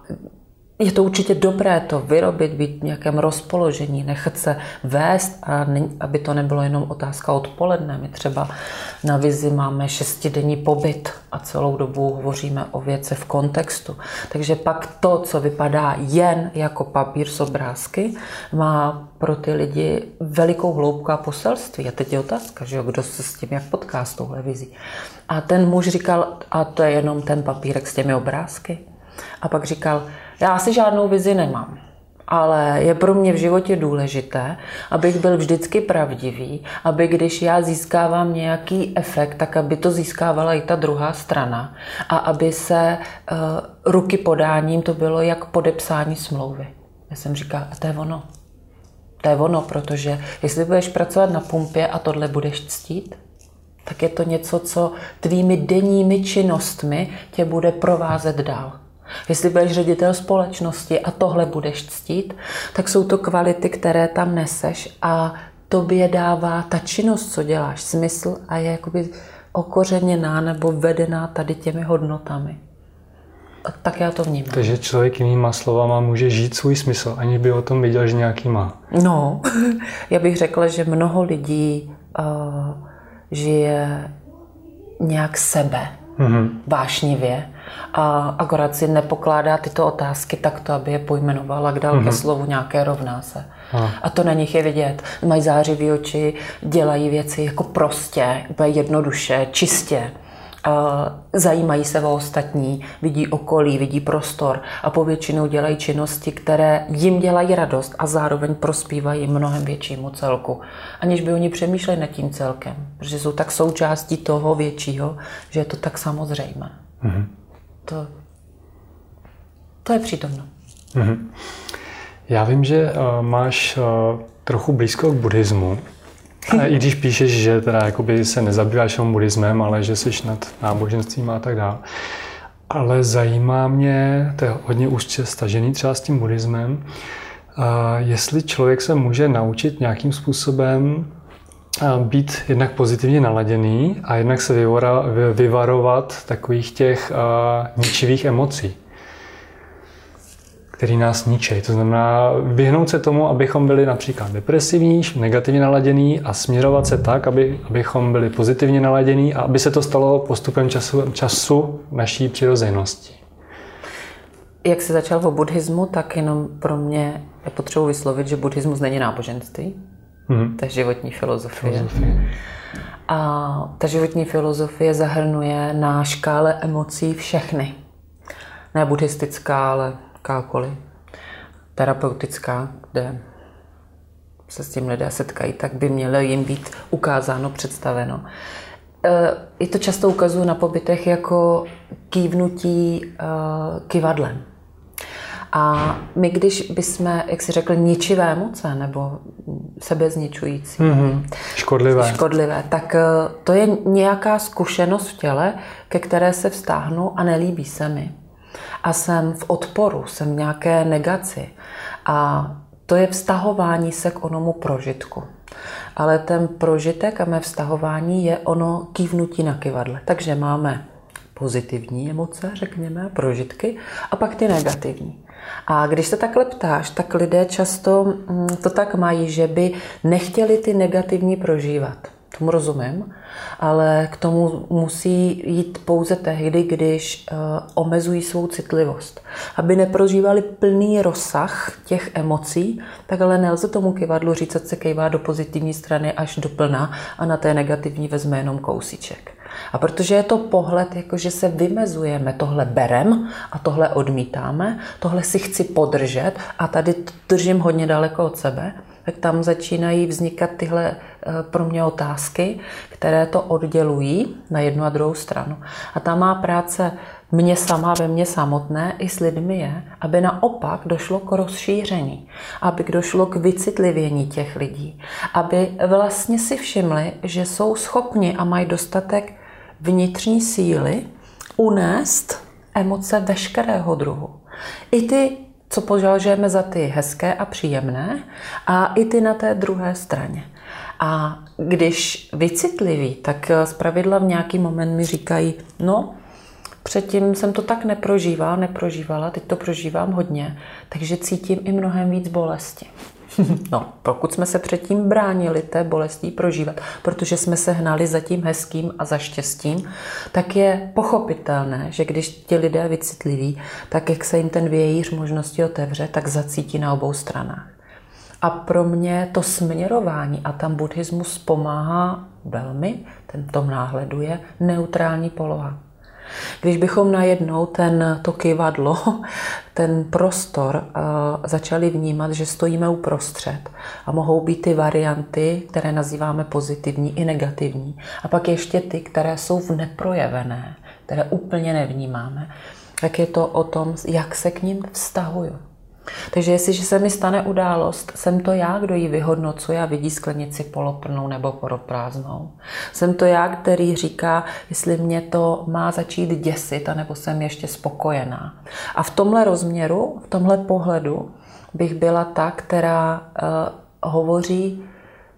je to určitě dobré to vyrobit, být v nějakém rozpoložení, nechat se vést, a ne, aby to nebylo jenom otázka odpoledne. My třeba na vizi máme šestidenní pobyt a celou dobu hovoříme o věci v kontextu. Takže pak to, co vypadá jen jako papír s obrázky, má pro ty lidi velikou hloubku a poselství. A teď je otázka, že jo, kdo se s tím jak potká s touhle vizí. A ten muž říkal, a to je jenom ten papírek s těmi obrázky. A pak říkal, já si žádnou vizi nemám, ale je pro mě v životě důležité, abych byl vždycky pravdivý, aby když já získávám nějaký efekt, tak aby to získávala i ta druhá strana a aby se uh, ruky podáním to bylo jak podepsání smlouvy. Já jsem říkal, a to je ono. To je ono, protože jestli budeš pracovat na pumpě a tohle budeš ctít, tak je to něco, co tvými denními činnostmi tě bude provázet dál. Jestli budeš ředitel společnosti a tohle budeš ctít, tak jsou to kvality, které tam neseš a tobě dává ta činnost, co děláš, smysl a je jakoby okořeněná nebo vedená tady těmi hodnotami. A tak já to vnímám. Takže člověk jinýma slovama může žít svůj smysl, aniž by o tom věděl, že nějaký má. No, já bych řekla, že mnoho lidí uh, žije nějak sebe, mm-hmm. vášnivě a akorát si nepokládá tyto otázky takto, aby je pojmenovala, dal mm-hmm. ke slovu nějaké rovná se. A. a to na nich je vidět. Mají zářivý oči, dělají věci jako prostě, úplně jednoduše, čistě. A zajímají se o ostatní, vidí okolí, vidí prostor a povětšinou dělají činnosti, které jim dělají radost a zároveň prospívají mnohem většímu celku, aniž by oni přemýšleli nad tím celkem, protože jsou tak součástí toho většího, že je to tak samozřejmé. Mm-hmm to, to je přítomno. Mm-hmm. Já vím, že uh, máš uh, trochu blízko k buddhismu, i když píšeš, že teda jakoby se nezabýváš jenom buddhismem, ale že jsi nad náboženstvím a tak dále. Ale zajímá mě, to je hodně úzce stažený třeba s tím buddhismem, uh, jestli člověk se může naučit nějakým způsobem být jednak pozitivně naladěný a jednak se vyvarovat takových těch ničivých emocí, které nás ničí. To znamená vyhnout se tomu, abychom byli například depresivní, negativně naladění a směrovat se tak, aby, abychom byli pozitivně naladění a aby se to stalo postupem času, času naší přirozenosti. Jak se začal o buddhismu, tak jenom pro mě je potřeba vyslovit, že buddhismus není náboženství, Mm-hmm. Ta životní filozofie. filozofie. A ta životní filozofie zahrnuje na škále emocí všechny. Ne buddhistická, ale jakákoliv. Terapeutická, kde se s tím lidé setkají, tak by mělo jim být ukázáno, představeno. Je to často ukazuje na pobytech jako kývnutí eh, kivadlem. A my, když bychom, jak si řekl, ničivé emoce nebo sebezničující, mm-hmm. škodlivé. škodlivé, tak eh, to je nějaká zkušenost v těle, ke které se vztáhnu a nelíbí se mi. A jsem v odporu, jsem v nějaké negaci. A to je vztahování se k onomu prožitku. Ale ten prožitek a mé vztahování je ono kývnutí na kivadle. Takže máme pozitivní emoce, řekněme, prožitky, a pak ty negativní. A když se takhle ptáš, tak lidé často mm, to tak mají, že by nechtěli ty negativní prožívat. Tomu rozumím, ale k tomu musí jít pouze tehdy, když uh, omezují svou citlivost. Aby neprožívali plný rozsah těch emocí, tak ale nelze tomu kivadlu říct, že se kejvá do pozitivní strany až do plna a na té negativní vezme jenom kousíček. A protože je to pohled, jako že se vymezujeme, tohle berem a tohle odmítáme, tohle si chci podržet a tady držím hodně daleko od sebe, tak tam začínají vznikat tyhle eh, pro mě otázky, které to oddělují na jednu a druhou stranu. A ta má práce mě sama ve mně samotné i s lidmi je, aby naopak došlo k rozšíření, aby došlo k vycitlivění těch lidí, aby vlastně si všimli, že jsou schopni a mají dostatek vnitřní síly unést emoce veškerého druhu. I ty, co považujeme za ty hezké a příjemné, a i ty na té druhé straně. A když vycitliví, tak zpravidla v nějaký moment mi říkají, no, Předtím jsem to tak neprožívala, neprožívala, teď to prožívám hodně, takže cítím i mnohem víc bolesti. No, pokud jsme se předtím bránili té bolestí prožívat, protože jsme se hnali za tím hezkým a za štěstím, tak je pochopitelné, že když ti lidé vycitliví, tak jak se jim ten vějíř možnosti otevře, tak zacítí na obou stranách. A pro mě to směrování a tam buddhismus pomáhá velmi, ten tom náhledu je neutrální poloha. Když bychom najednou ten, to kývadlo, ten prostor uh, začali vnímat, že stojíme uprostřed a mohou být ty varianty, které nazýváme pozitivní i negativní. A pak ještě ty, které jsou v neprojevené, které úplně nevnímáme, tak je to o tom, jak se k ním vztahuju. Takže jestliže se mi stane událost, jsem to já, kdo ji vyhodnocuje a vidí sklenici poloplnou nebo poloprázdnou. Jsem to já, který říká, jestli mě to má začít děsit, anebo jsem ještě spokojená. A v tomhle rozměru, v tomhle pohledu bych byla ta, která uh, hovoří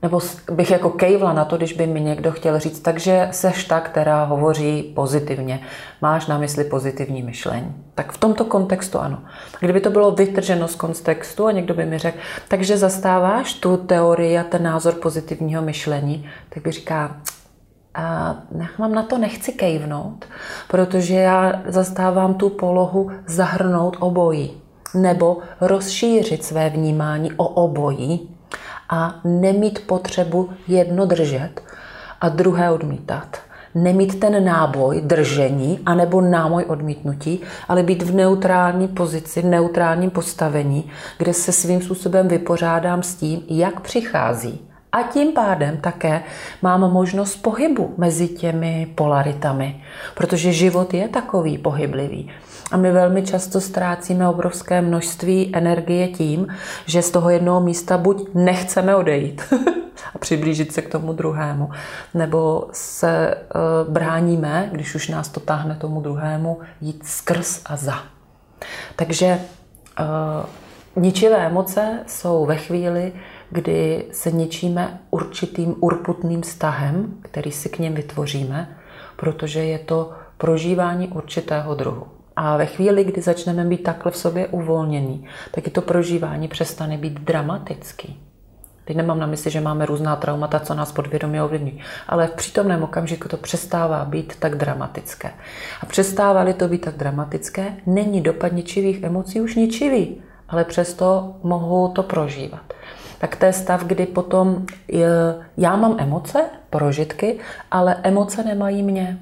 nebo bych jako kejvla na to, když by mi někdo chtěl říct, takže seš ta, která hovoří pozitivně. Máš na mysli pozitivní myšlení. Tak v tomto kontextu ano. Kdyby to bylo vytrženo z kontextu a někdo by mi řekl, takže zastáváš tu teorii a ten názor pozitivního myšlení, tak by říká, a mám na to nechci kejvnout, protože já zastávám tu polohu zahrnout obojí nebo rozšířit své vnímání o obojí a nemít potřebu jedno držet a druhé odmítat. Nemít ten náboj držení anebo náboj odmítnutí, ale být v neutrální pozici, v neutrálním postavení, kde se svým způsobem vypořádám s tím, jak přichází. A tím pádem také mám možnost pohybu mezi těmi polaritami, protože život je takový pohyblivý. A my velmi často ztrácíme obrovské množství energie tím, že z toho jednoho místa buď nechceme odejít a přiblížit se k tomu druhému, nebo se uh, bráníme, když už nás to táhne tomu druhému, jít skrz a za. Takže uh, ničivé emoce jsou ve chvíli, kdy se ničíme určitým urputným vztahem, který si k něm vytvoříme, protože je to prožívání určitého druhu. A ve chvíli, kdy začneme být takhle v sobě uvolněný, tak je to prožívání přestane být dramatický. Teď nemám na mysli, že máme různá traumata, co nás podvědomě ovlivňují, ale v přítomném okamžiku to přestává být tak dramatické. A přestává-li to být tak dramatické, není dopad ničivých emocí už ničivý, ale přesto mohu to prožívat. Tak to je stav, kdy potom je, já mám emoce, prožitky, ale emoce nemají mě.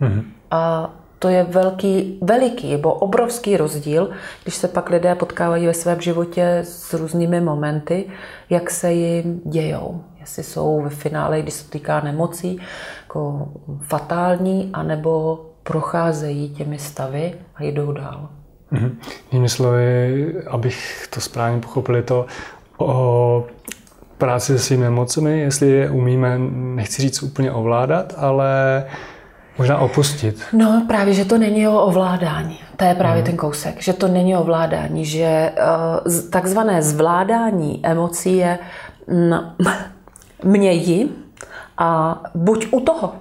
Mm-hmm. A to je velký, veliký nebo obrovský rozdíl, když se pak lidé potkávají ve svém životě s různými momenty, jak se jim dějou. Jestli jsou ve finále, když se týká nemocí, jako fatální, anebo procházejí těmi stavy a jdou dál. Mm-hmm. Slovy, abych to správně pochopil, to o práci se svými emocemi, jestli je umíme, nechci říct úplně ovládat, ale Možná opustit. No právě, že to není o ovládání. To je právě hmm. ten kousek, že to není ovládání, že uh, takzvané zvládání emocí je no, mějí a buď u toho,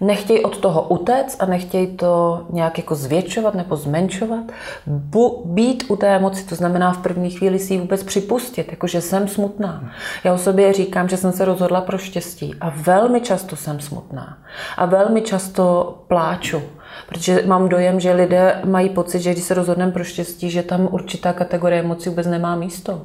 Nechtějí od toho utéct a nechtějí to nějak jako zvětšovat nebo zmenšovat. Bu, být u té emoci, to znamená v první chvíli si ji vůbec připustit, jakože jsem smutná. Já o sobě říkám, že jsem se rozhodla pro štěstí a velmi často jsem smutná. A velmi často pláču. Protože mám dojem, že lidé mají pocit, že když se rozhodneme pro štěstí, že tam určitá kategorie emocí vůbec nemá místo.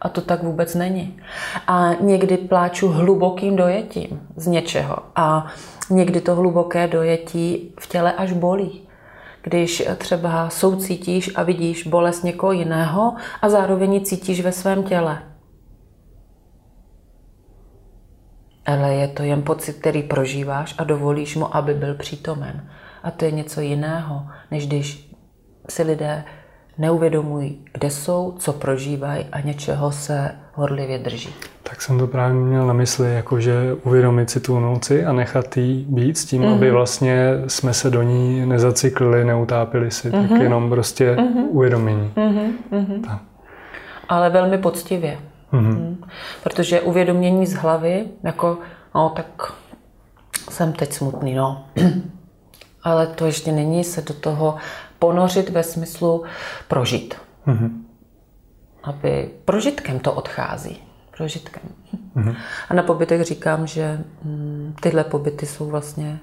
A to tak vůbec není. A někdy pláču hlubokým dojetím z něčeho. A někdy to hluboké dojetí v těle až bolí. Když třeba soucítíš a vidíš bolest někoho jiného a zároveň cítíš ve svém těle. ale je to jen pocit, který prožíváš a dovolíš mu, aby byl přítomen. A to je něco jiného, než když si lidé neuvědomují, kde jsou, co prožívají a něčeho se horlivě drží. Tak jsem to právě měl na mysli, jakože uvědomit si tu noci a nechat jí být s tím, mm-hmm. aby vlastně jsme se do ní nezacyklili, neutápili si, mm-hmm. tak mhm. jenom prostě mm-hmm. uvědomění. Mm-hmm. Tak. Ale velmi poctivě. Mm-hmm. Mm. Protože uvědomění z hlavy, jako, no tak jsem teď smutný, no. Ale to ještě není se do toho ponořit ve smyslu prožít. Mm-hmm. Aby prožitkem to odchází. Prožitkem. Mm-hmm. A na pobytech říkám, že mm, tyhle pobyty jsou vlastně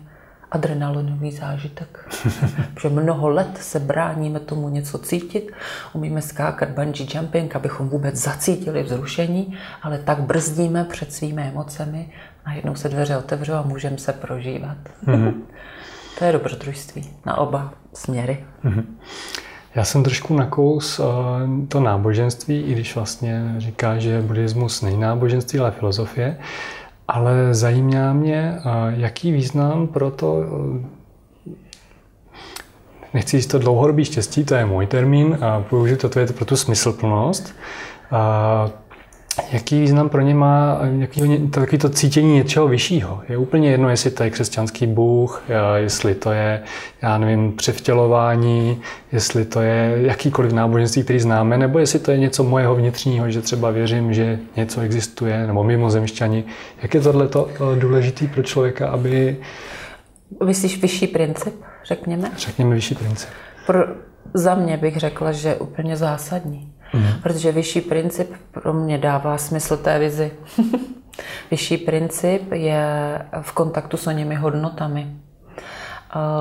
adrenalinový zážitek. že mnoho let se bráníme tomu něco cítit, umíme skákat bungee jumping, abychom vůbec zacítili vzrušení, ale tak brzdíme před svými emocemi, a jednou se dveře otevřou a můžeme se prožívat. Mm-hmm. to je dobrodružství na oba směry. Mm-hmm. Já jsem trošku nakous uh, to náboženství, i když vlastně říká, že buddhismus není náboženství, ale filozofie. Ale zajímá mě, uh, jaký význam pro to, uh, nechci říct to dlouhodobý štěstí, to je můj termín, a použiju to, to je pro tu smyslplnost. Jaký význam pro ně má jaký, takový to cítění něčeho vyššího? Je úplně jedno, jestli to je křesťanský bůh, jestli to je, já nevím, převtělování, jestli to je jakýkoliv náboženství, který známe, nebo jestli to je něco mojeho vnitřního, že třeba věřím, že něco existuje, nebo mimozemšťani. Jak je tohle eh, důležitý pro člověka, aby... Myslíš vyšší princip, řekněme? Řekněme vyšší princip. Pro, za mě bych řekla, že úplně zásadní. Mm. Protože vyšší princip pro mě dává smysl té vizi. vyšší princip je v kontaktu s oněmi hodnotami.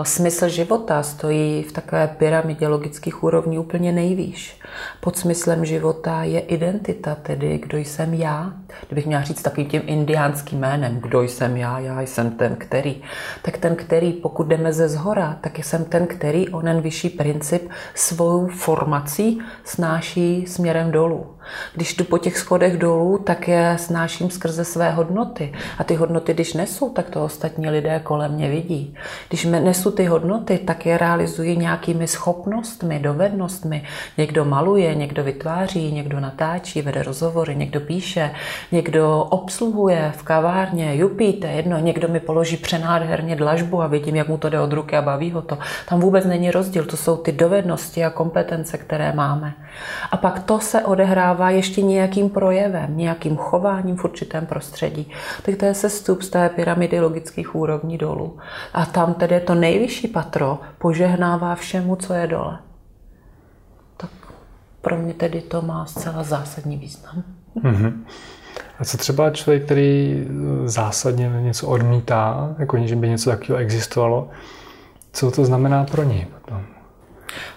Smysl života stojí v takové pyramidě logických úrovní úplně nejvýš. Pod smyslem života je identita, tedy kdo jsem já. Kdybych měla říct takovým tím indiánským jménem, kdo jsem já, já jsem ten, který. Tak ten, který, pokud jdeme ze zhora, tak jsem ten, který onen vyšší princip svou formací snáší směrem dolů. Když jdu po těch schodech dolů, tak je snáším skrze své hodnoty. A ty hodnoty, když nesu, tak to ostatní lidé kolem mě vidí. Když nesu ty hodnoty, tak je realizuji nějakými schopnostmi, dovednostmi. Někdo maluje, někdo vytváří, někdo natáčí, vede rozhovory, někdo píše, někdo obsluhuje v kavárně, jupíte, jedno, někdo mi položí přenádherně dlažbu a vidím, jak mu to jde od ruky a baví ho to. Tam vůbec není rozdíl, to jsou ty dovednosti a kompetence, které máme. A pak to se odehrává ještě nějakým projevem, nějakým chováním v určitém prostředí. Tak to je sestup z té pyramidy logických úrovní dolů. A tam tedy to nejvyšší patro požehnává všemu, co je dole. Tak pro mě tedy to má zcela zásadní význam. Mm-hmm. A co třeba člověk, který zásadně něco odmítá, jako že by něco takového existovalo, co to znamená pro něj potom?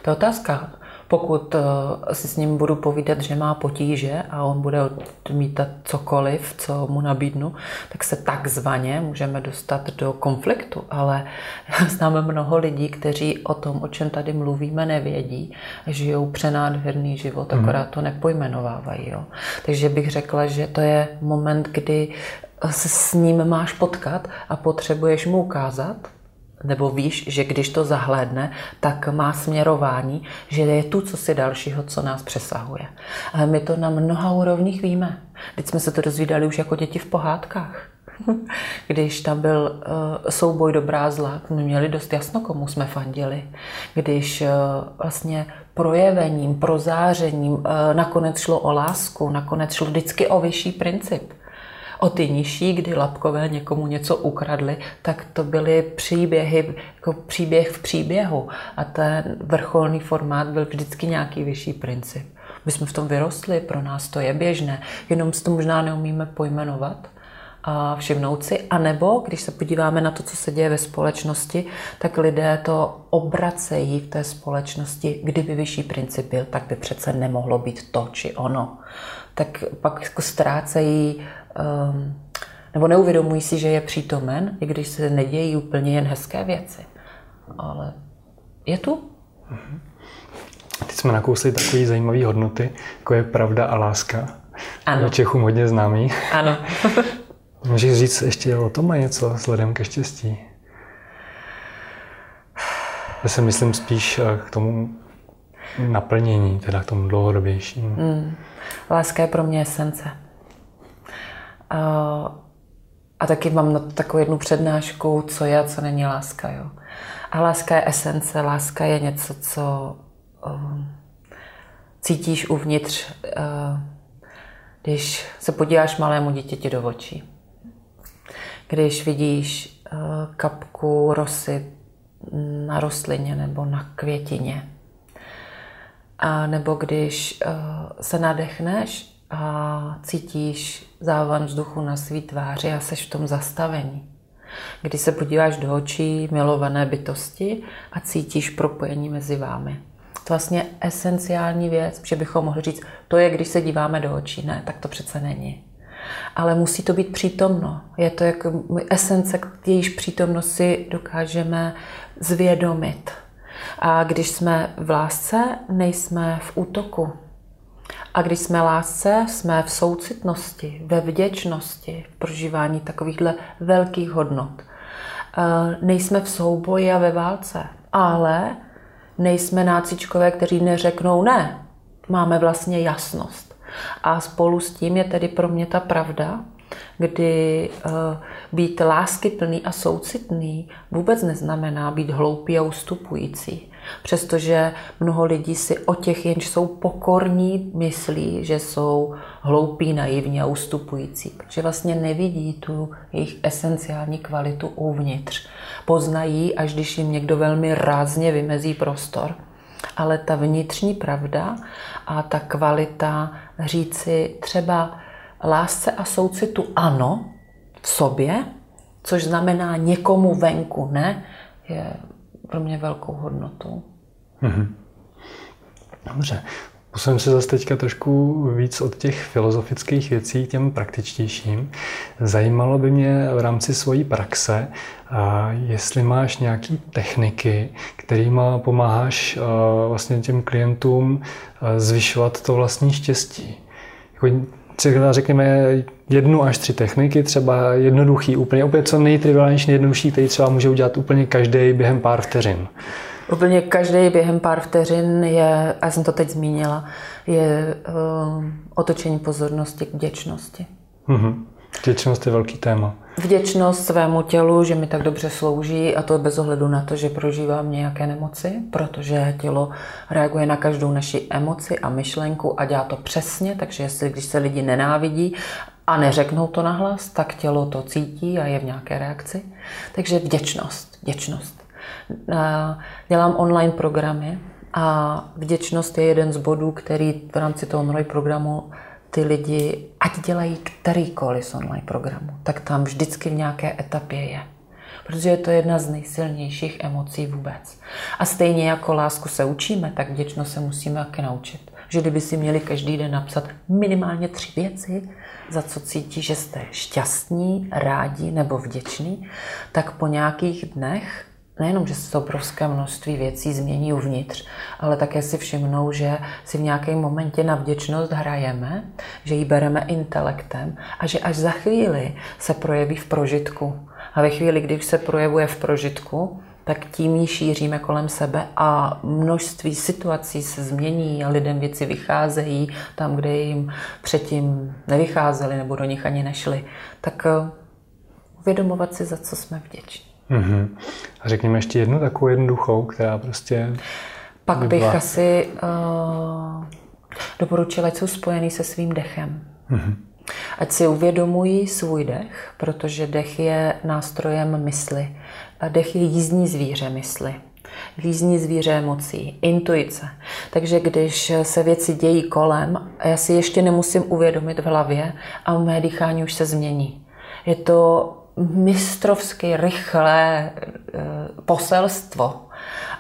To je otázka. Pokud eh, si s ním budu povídat, že má potíže a on bude odmítat cokoliv, co mu nabídnu, tak se takzvaně můžeme dostat do konfliktu. Ale známe mnoho lidí, kteří o tom, o čem tady mluvíme, nevědí. Žijou přenádherný život, mhm. akorát to nepojmenovávají. Jo. Takže bych řekla, že to je moment, kdy se s ním máš potkat a potřebuješ mu ukázat, nebo víš, že když to zahlédne, tak má směrování, že je tu co si dalšího, co nás přesahuje. Ale my to na mnoha úrovních víme. Teď jsme se to dozvídali už jako děti v pohádkách. Když tam byl uh, souboj dobrá zla, my měli dost jasno, komu jsme fandili. Když uh, vlastně projevením, prozářením uh, nakonec šlo o lásku, nakonec šlo vždycky o vyšší princip o ty nižší, kdy Lapkové někomu něco ukradli, tak to byly příběhy, jako příběh v příběhu. A ten vrcholný formát byl vždycky nějaký vyšší princip. My jsme v tom vyrostli, pro nás to je běžné, jenom si to možná neumíme pojmenovat a všimnout si. A nebo, když se podíváme na to, co se děje ve společnosti, tak lidé to obracejí v té společnosti. Kdyby vyšší princip byl, tak by přece nemohlo být to či ono. Tak pak jako ztrácejí um, nebo neuvědomují si, že je přítomen, i když se nedějí úplně jen hezké věci. Ale je tu. Teď jsme nakousli takové zajímavé hodnoty, jako je pravda a láska. Ano. Čechům hodně známý. Ano. Můžeš říct ještě o tom něco vzhledem ke štěstí? Já se myslím spíš eh, k tomu naplnění, teda k tomu dlouhodobějšímu. Mm. Láska je pro mě esence. A, a taky mám na takovou jednu přednášku, co je a co není láska. Jo. A láska je esence, láska je něco, co um, cítíš uvnitř, uh, když se podíváš malému dítěti do očí. Když vidíš uh, kapku rosy na rostlině nebo na květině. A nebo když uh, se nadechneš a cítíš závan vzduchu na svý tváři a seš v tom zastavení. Když se podíváš do očí milované bytosti a cítíš propojení mezi vámi. To vlastně esenciální věc, že bychom mohli říct, to je, když se díváme do očí. Ne, tak to přece není. Ale musí to být přítomno. Je to jako esence, jejíž přítomnost si dokážeme zvědomit. A když jsme v lásce, nejsme v útoku. A když jsme lásce, jsme v soucitnosti, ve vděčnosti, v prožívání takovýchhle velkých hodnot. Nejsme v souboji a ve válce, ale nejsme nácičkové, kteří neřeknou ne. Máme vlastně jasnost. A spolu s tím je tedy pro mě ta pravda, kdy uh, být láskyplný a soucitný vůbec neznamená být hloupý a ustupující. Přestože mnoho lidí si o těch, jenž jsou pokorní, myslí, že jsou hloupí, naivní a ustupující, protože vlastně nevidí tu jejich esenciální kvalitu uvnitř. Poznají, až když jim někdo velmi rázně vymezí prostor. Ale ta vnitřní pravda a ta kvalita říci třeba lásce a soucitu ano v sobě, což znamená někomu venku ne, je pro mě velkou hodnotou. Mm-hmm. Dobře. Posuneme se zase teďka trošku víc od těch filozofických věcí k těm praktičtějším. Zajímalo by mě v rámci svojí praxe, jestli máš nějaké techniky, kterými pomáháš vlastně těm klientům zvyšovat to vlastní štěstí. Jako třeba řekněme jednu až tři techniky, třeba jednoduchý, úplně, úplně co nejtriviálnější, nejjednodušší, který třeba může udělat úplně každý během pár vteřin. Úplně každý během pár vteřin je, a jsem to teď zmínila, je uh, otočení pozornosti k vděčnosti. Mm-hmm. Vděčnost je velký téma. Vděčnost svému tělu, že mi tak dobře slouží a to bez ohledu na to, že prožívám nějaké nemoci, protože tělo reaguje na každou naši emoci a myšlenku a dělá to přesně, takže jestli když se lidi nenávidí a neřeknou to nahlas, tak tělo to cítí a je v nějaké reakci. Takže vděčnost, vděčnost. Dělám online programy a vděčnost je jeden z bodů, který v rámci toho online programu ty lidi, ať dělají kterýkoliv z online programu, tak tam vždycky v nějaké etapě je. Protože je to jedna z nejsilnějších emocí vůbec. A stejně jako lásku se učíme, tak vděčnost se musíme také naučit. Že kdyby si měli každý den napsat minimálně tři věci, za co cítí, že jste šťastní, rádi nebo vděční, tak po nějakých dnech nejenom, že se to obrovské množství věcí změní uvnitř, ale také si všimnou, že si v nějakém momentě na vděčnost hrajeme, že ji bereme intelektem a že až za chvíli se projeví v prožitku. A ve chvíli, když se projevuje v prožitku, tak tím ji šíříme kolem sebe a množství situací se změní a lidem věci vycházejí tam, kde jim předtím nevycházeli nebo do nich ani nešli. Tak eh, uvědomovat si, za co jsme vděční. Mm-hmm. A řekněme ještě jednu takovou jednoduchou, která prostě... Pak bych byla... asi uh, doporučila, ať jsou spojený se svým dechem. Mm-hmm. Ať si uvědomují svůj dech, protože dech je nástrojem mysli. A dech je jízdní zvíře mysli. Jízdní zvíře emocí, intuice. Takže když se věci dějí kolem, já si ještě nemusím uvědomit v hlavě a mé dýchání už se změní. Je to mistrovsky rychlé eh, poselstvo.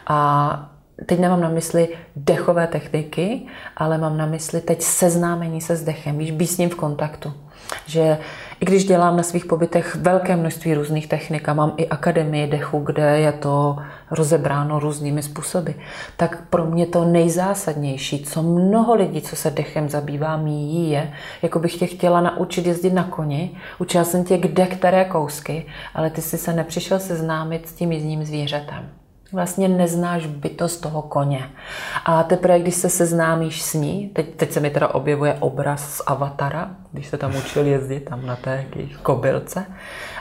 A teď nemám na mysli dechové techniky, ale mám na mysli teď seznámení se s dechem, víš, být s ním v kontaktu. Že i když dělám na svých pobytech velké množství různých technik a mám i akademii dechu, kde je to rozebráno různými způsoby, tak pro mě to nejzásadnější, co mnoho lidí, co se dechem zabývá, míjí, je, jako bych tě chtěla naučit jezdit na koni, učila jsem tě kde které kousky, ale ty jsi se nepřišel seznámit s tím jízdním zvířetem vlastně neznáš bytost toho koně. A teprve, když se seznámíš s ní, teď, teď se mi teda objevuje obraz z Avatara, když se tam učil jezdit, tam na té kobylce,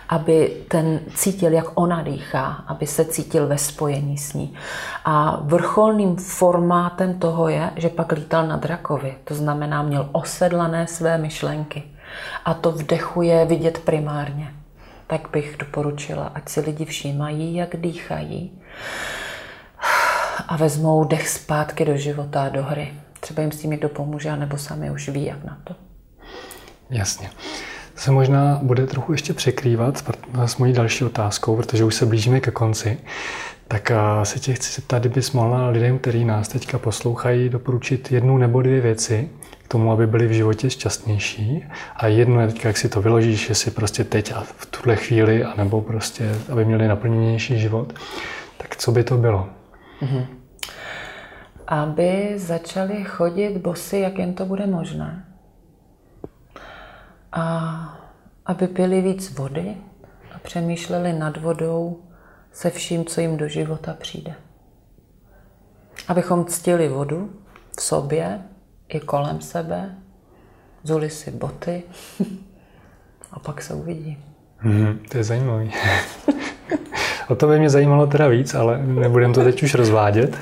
aby ten cítil, jak ona dýchá, aby se cítil ve spojení s ní. A vrcholným formátem toho je, že pak lítal na drakovi. To znamená, měl osedlané své myšlenky. A to v dechu je vidět primárně tak bych doporučila, ať si lidi všímají, jak dýchají a vezmou dech zpátky do života do hry. Třeba jim s tím někdo pomůže, nebo sami už ví, jak na to. Jasně. Se možná bude trochu ještě překrývat s mojí další otázkou, protože už se blížíme ke konci. Tak se tě chci zeptat, kdybys mohla lidem, kteří nás teďka poslouchají, doporučit jednu nebo dvě věci, k tomu, aby byli v životě šťastnější. A jedno je teďka, jak si to vyložíš, jestli prostě teď a v tuhle chvíli, anebo prostě, aby měli naplněnější život. Tak co by to bylo? Mm-hmm. Aby začali chodit bosy, jak jen to bude možné. A aby pili víc vody a přemýšleli nad vodou se vším, co jim do života přijde. Abychom ctili vodu v sobě i kolem sebe, zuli si boty a pak se uvidí. Mm, to je zajímavý. o to by mě zajímalo teda víc, ale nebudem to teď už rozvádět.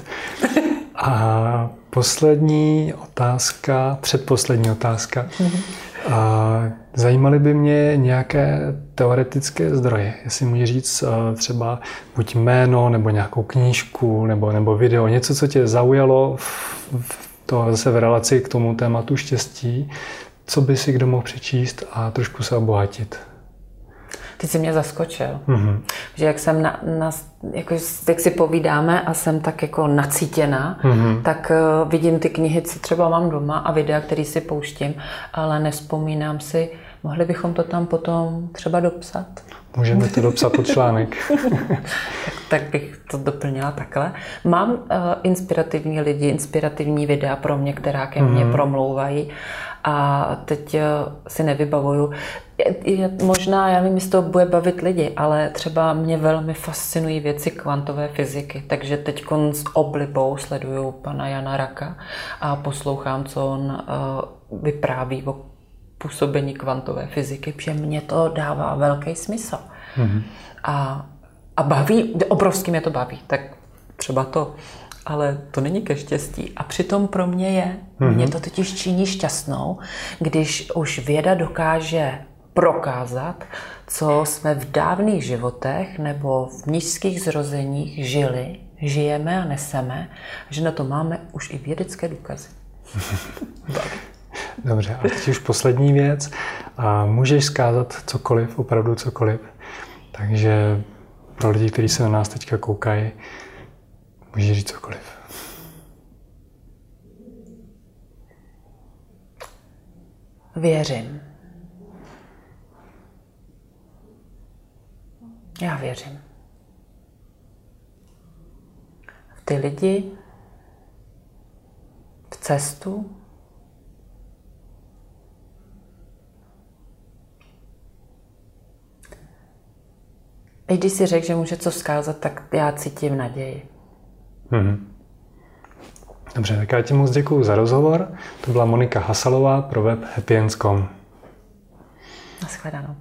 A poslední otázka, předposlední otázka. A zajímaly by mě nějaké teoretické zdroje. Jestli můžeš říct eh, třeba buď jméno, nebo nějakou knížku, nebo, nebo video, něco, co tě zaujalo v, v to zase v relaci k tomu tématu štěstí, co by si kdo mohl přečíst a trošku se obohatit. Ty jsi mě zaskočil. Mm-hmm. Že jak jsem na, na, jako, jak si povídáme a jsem tak jako nacítěná, mm-hmm. tak uh, vidím ty knihy, co třeba mám doma a videa, který si pouštím, ale nespomínám si, mohli bychom to tam potom třeba dopsat. Můžeme to dopsat pod článek. tak, tak bych to doplnila takhle. Mám uh, inspirativní lidi, inspirativní videa pro mě, která ke mně mm-hmm. promlouvají a teď uh, si nevybavuju. Je, možná, já nevím, jestli to bude bavit lidi, ale třeba mě velmi fascinují věci kvantové fyziky, takže teď s oblibou sleduju pana Jana Raka a poslouchám, co on uh, vypráví o působení kvantové fyziky, protože mě to dává velký smysl. Mm-hmm. A, a baví, obrovský mě to baví, tak třeba to, ale to není ke štěstí. A přitom pro mě je, mm-hmm. mě to totiž činí šťastnou, když už věda dokáže prokázat, co jsme v dávných životech nebo v nízkých zrozeních žili, žijeme a neseme, že na to máme už i vědecké důkazy. Dobře, a teď už poslední věc. A můžeš zkázat cokoliv, opravdu cokoliv. Takže pro lidi, kteří se na nás teďka koukají, můžeš říct cokoliv. Věřím. Já věřím. V ty lidi, v cestu, I když si řekl, že může co vzkázat, tak já cítím naději. Mm-hmm. Dobře, tak já ti moc děkuji za rozhovor. To byla Monika Hasalová pro web happyends.com. Naschledanou.